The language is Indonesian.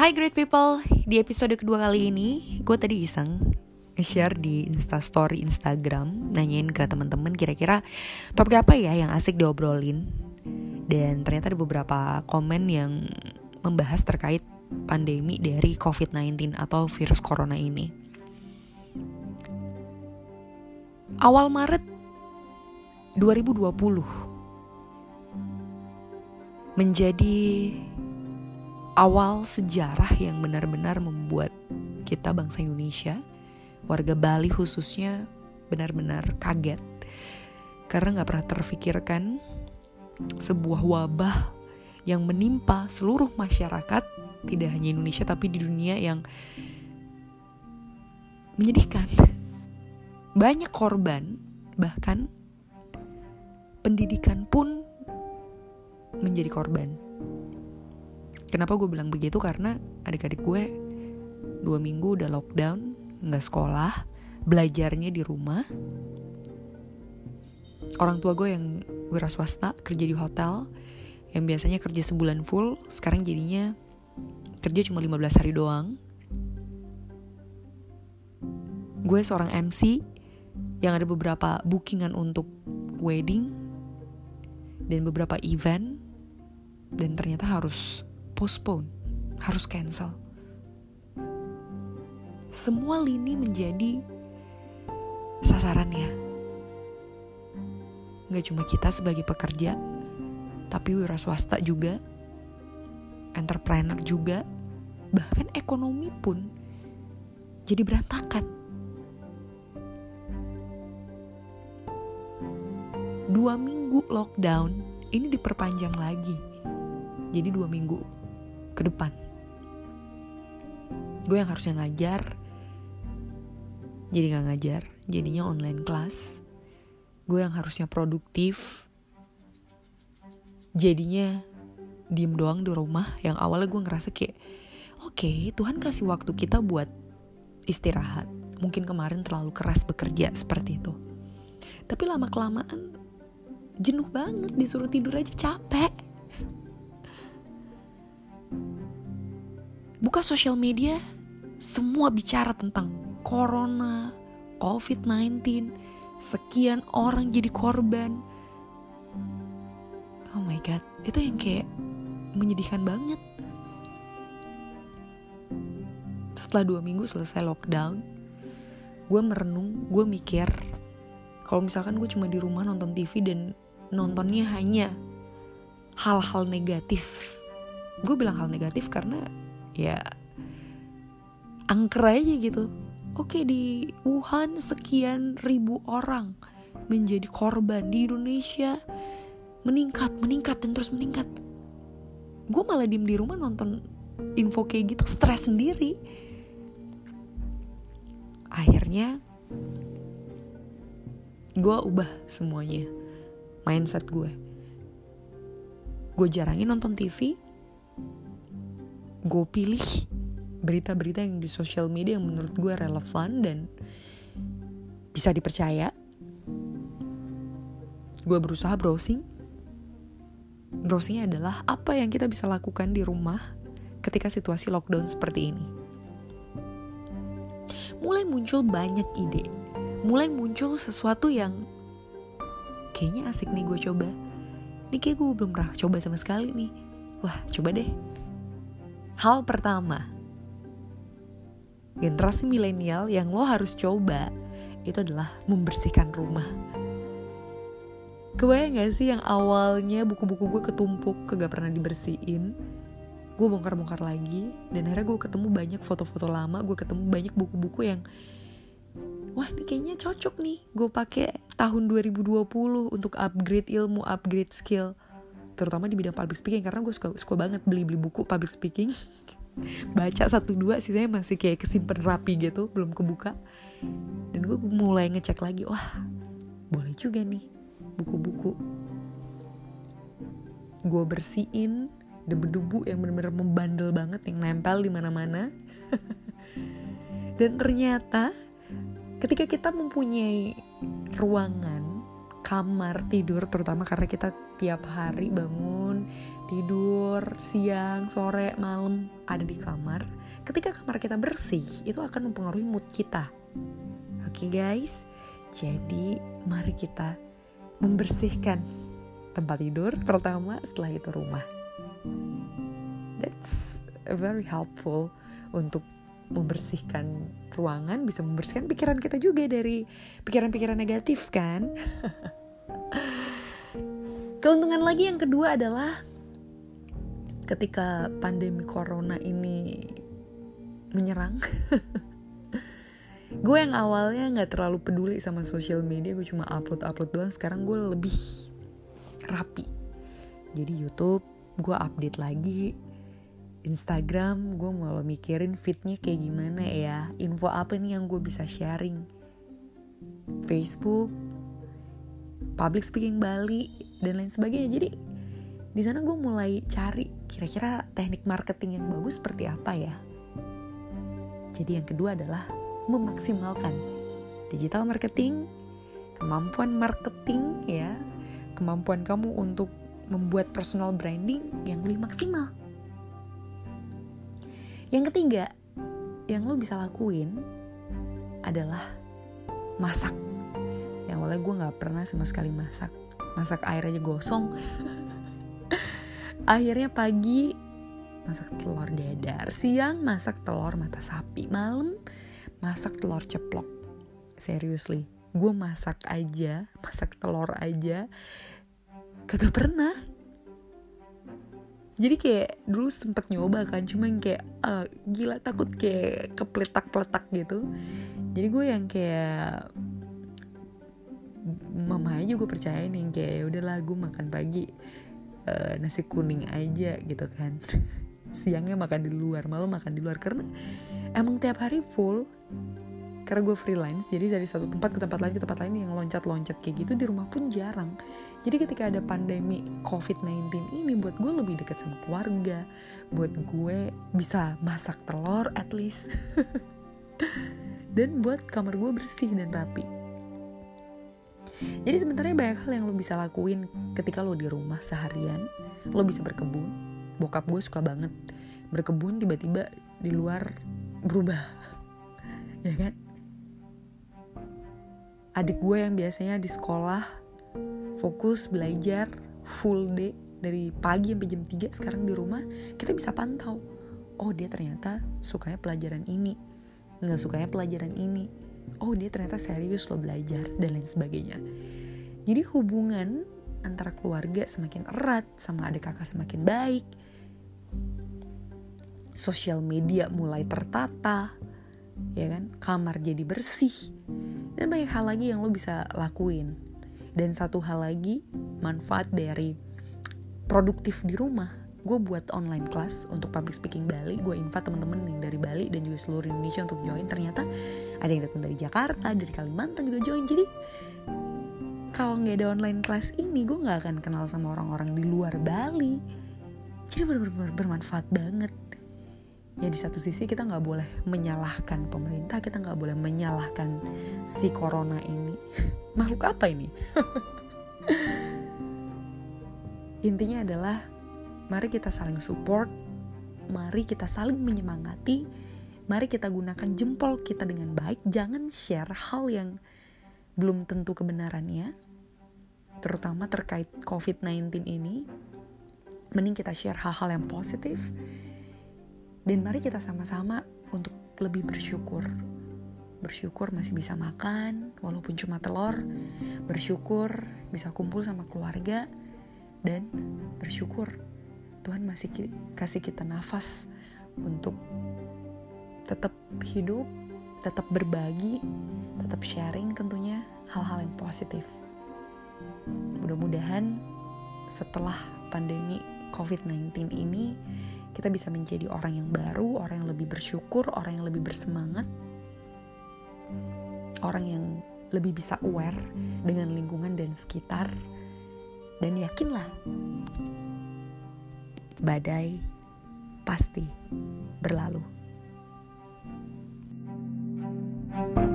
Hai great people, di episode kedua kali ini gue tadi iseng share di Insta Story Instagram nanyain ke teman-teman kira-kira topik apa ya yang asik diobrolin dan ternyata ada beberapa komen yang membahas terkait pandemi dari COVID-19 atau virus corona ini. Awal Maret 2020 menjadi awal sejarah yang benar-benar membuat kita bangsa Indonesia, warga Bali khususnya benar-benar kaget. Karena nggak pernah terfikirkan sebuah wabah yang menimpa seluruh masyarakat tidak hanya Indonesia tapi di dunia yang menyedihkan. Banyak korban bahkan pendidikan pun menjadi korban Kenapa gue bilang begitu? Karena adik-adik gue dua minggu udah lockdown, nggak sekolah, belajarnya di rumah. Orang tua gue yang wira swasta kerja di hotel, yang biasanya kerja sebulan full, sekarang jadinya kerja cuma 15 hari doang. Gue seorang MC yang ada beberapa bookingan untuk wedding dan beberapa event dan ternyata harus postpone, harus cancel. Semua lini menjadi sasarannya. Gak cuma kita sebagai pekerja, tapi wira swasta juga, entrepreneur juga, bahkan ekonomi pun jadi berantakan. Dua minggu lockdown ini diperpanjang lagi. Jadi dua minggu ke depan. Gue yang harusnya ngajar jadi gak ngajar jadinya online class. Gue yang harusnya produktif jadinya diem doang di rumah. Yang awalnya gue ngerasa kayak oke okay, Tuhan kasih waktu kita buat istirahat. Mungkin kemarin terlalu keras bekerja seperti itu. Tapi lama kelamaan jenuh banget disuruh tidur aja capek buka sosial media, semua bicara tentang corona, COVID-19, sekian orang jadi korban. Oh my god, itu yang kayak menyedihkan banget. Setelah dua minggu selesai lockdown, gue merenung, gue mikir, kalau misalkan gue cuma di rumah nonton TV dan nontonnya hanya hal-hal negatif. Gue bilang hal negatif karena ya angker aja gitu. Oke di Wuhan sekian ribu orang menjadi korban. Di Indonesia meningkat meningkat dan terus meningkat. Gue malah diem di rumah nonton info kayak gitu stres sendiri. Akhirnya gue ubah semuanya mindset gue gue jarangin nonton TV gue pilih berita-berita yang di sosial media yang menurut gue relevan dan bisa dipercaya. Gue berusaha browsing. Browsingnya adalah apa yang kita bisa lakukan di rumah ketika situasi lockdown seperti ini. Mulai muncul banyak ide, mulai muncul sesuatu yang kayaknya asik nih gue coba. Ini kayak gue belum pernah coba sama sekali nih. Wah, coba deh Hal pertama, generasi milenial yang lo harus coba itu adalah membersihkan rumah. Kebayang gak sih yang awalnya buku-buku gue ketumpuk, kagak pernah dibersihin. Gue bongkar-bongkar lagi, dan akhirnya gue ketemu banyak foto-foto lama, gue ketemu banyak buku-buku yang wah ini kayaknya cocok nih gue pakai tahun 2020 untuk upgrade ilmu, upgrade skill terutama di bidang public speaking karena gue suka suka banget beli beli buku public speaking. Baca satu dua sisanya masih kayak kesimpan rapi gitu belum kebuka. Dan gue mulai ngecek lagi wah boleh juga nih buku-buku. Gue bersihin debu-debu yang bener-bener membandel banget yang nempel di mana-mana. Dan ternyata ketika kita mempunyai ruangan kamar tidur terutama karena kita tiap hari bangun tidur siang sore malam ada di kamar. Ketika kamar kita bersih itu akan mempengaruhi mood kita. Oke okay, guys? Jadi mari kita membersihkan tempat tidur pertama setelah itu rumah. That's very helpful untuk membersihkan ruangan bisa membersihkan pikiran kita juga dari pikiran-pikiran negatif kan keuntungan lagi yang kedua adalah ketika pandemi corona ini menyerang. Gue yang awalnya nggak terlalu peduli sama sosial media gue cuma upload upload doang. Sekarang gue lebih rapi. Jadi YouTube gue update lagi. Instagram gue malah mikirin fitnya kayak gimana ya. Info apa nih yang gue bisa sharing? Facebook public speaking Bali dan lain sebagainya jadi di sana gue mulai cari kira-kira teknik marketing yang bagus seperti apa ya jadi yang kedua adalah memaksimalkan digital marketing kemampuan marketing ya kemampuan kamu untuk membuat personal branding yang lebih maksimal yang ketiga, yang lo bisa lakuin adalah masak. Yang awalnya gue gak pernah sama sekali masak. Masak air aja gosong. Akhirnya pagi masak telur dadar. Siang masak telur mata sapi. Malam masak telur ceplok. Seriously, gue masak aja, masak telur aja. Kagak pernah jadi kayak dulu sempet nyoba kan cuma yang kayak uh, gila takut kayak kepletak-pletak gitu jadi gue yang kayak mama aja gue percaya nih kayak ya udahlah gue makan pagi uh, nasi kuning aja gitu kan. Siangnya makan di luar malam makan di luar. Karena emang tiap hari full karena gue freelance jadi dari satu tempat ke tempat lain ke tempat lain yang loncat-loncat kayak gitu di rumah pun jarang. Jadi ketika ada pandemi COVID-19 ini buat gue lebih dekat sama keluarga buat gue bisa masak telur at least. Dan buat kamar gue bersih dan rapi jadi sebenarnya banyak hal yang lo bisa lakuin ketika lo di rumah seharian. Lo bisa berkebun. Bokap gue suka banget berkebun tiba-tiba di luar berubah. Ya kan? Adik gue yang biasanya di sekolah fokus belajar full day dari pagi sampai jam 3 sekarang di rumah kita bisa pantau. Oh dia ternyata sukanya pelajaran ini. Nggak sukanya pelajaran ini oh dia ternyata serius lo belajar dan lain sebagainya. Jadi hubungan antara keluarga semakin erat sama adik kakak semakin baik. Sosial media mulai tertata ya kan? Kamar jadi bersih. Dan banyak hal lagi yang lo bisa lakuin. Dan satu hal lagi manfaat dari produktif di rumah gue buat online class untuk public speaking Bali. Gue invite temen-temen yang dari Bali dan juga seluruh Indonesia untuk join. Ternyata ada yang datang dari Jakarta dari Kalimantan juga join. Jadi kalau nggak ada online class ini gue nggak akan kenal sama orang-orang di luar Bali. Jadi benar-benar bermanfaat banget. Ya di satu sisi kita nggak boleh menyalahkan pemerintah kita nggak boleh menyalahkan si corona ini. Makhluk apa ini? Intinya adalah mari kita saling support mari kita saling menyemangati mari kita gunakan jempol kita dengan baik jangan share hal yang belum tentu kebenarannya terutama terkait COVID-19 ini mending kita share hal-hal yang positif dan mari kita sama-sama untuk lebih bersyukur. Bersyukur masih bisa makan, walaupun cuma telur. Bersyukur bisa kumpul sama keluarga. Dan bersyukur Tuhan masih kasih kita nafas untuk tetap hidup, tetap berbagi, tetap sharing tentunya hal-hal yang positif. Mudah-mudahan setelah pandemi COVID-19 ini kita bisa menjadi orang yang baru, orang yang lebih bersyukur, orang yang lebih bersemangat, orang yang lebih bisa aware dengan lingkungan dan sekitar, dan yakinlah badai pasti berlalu. thank you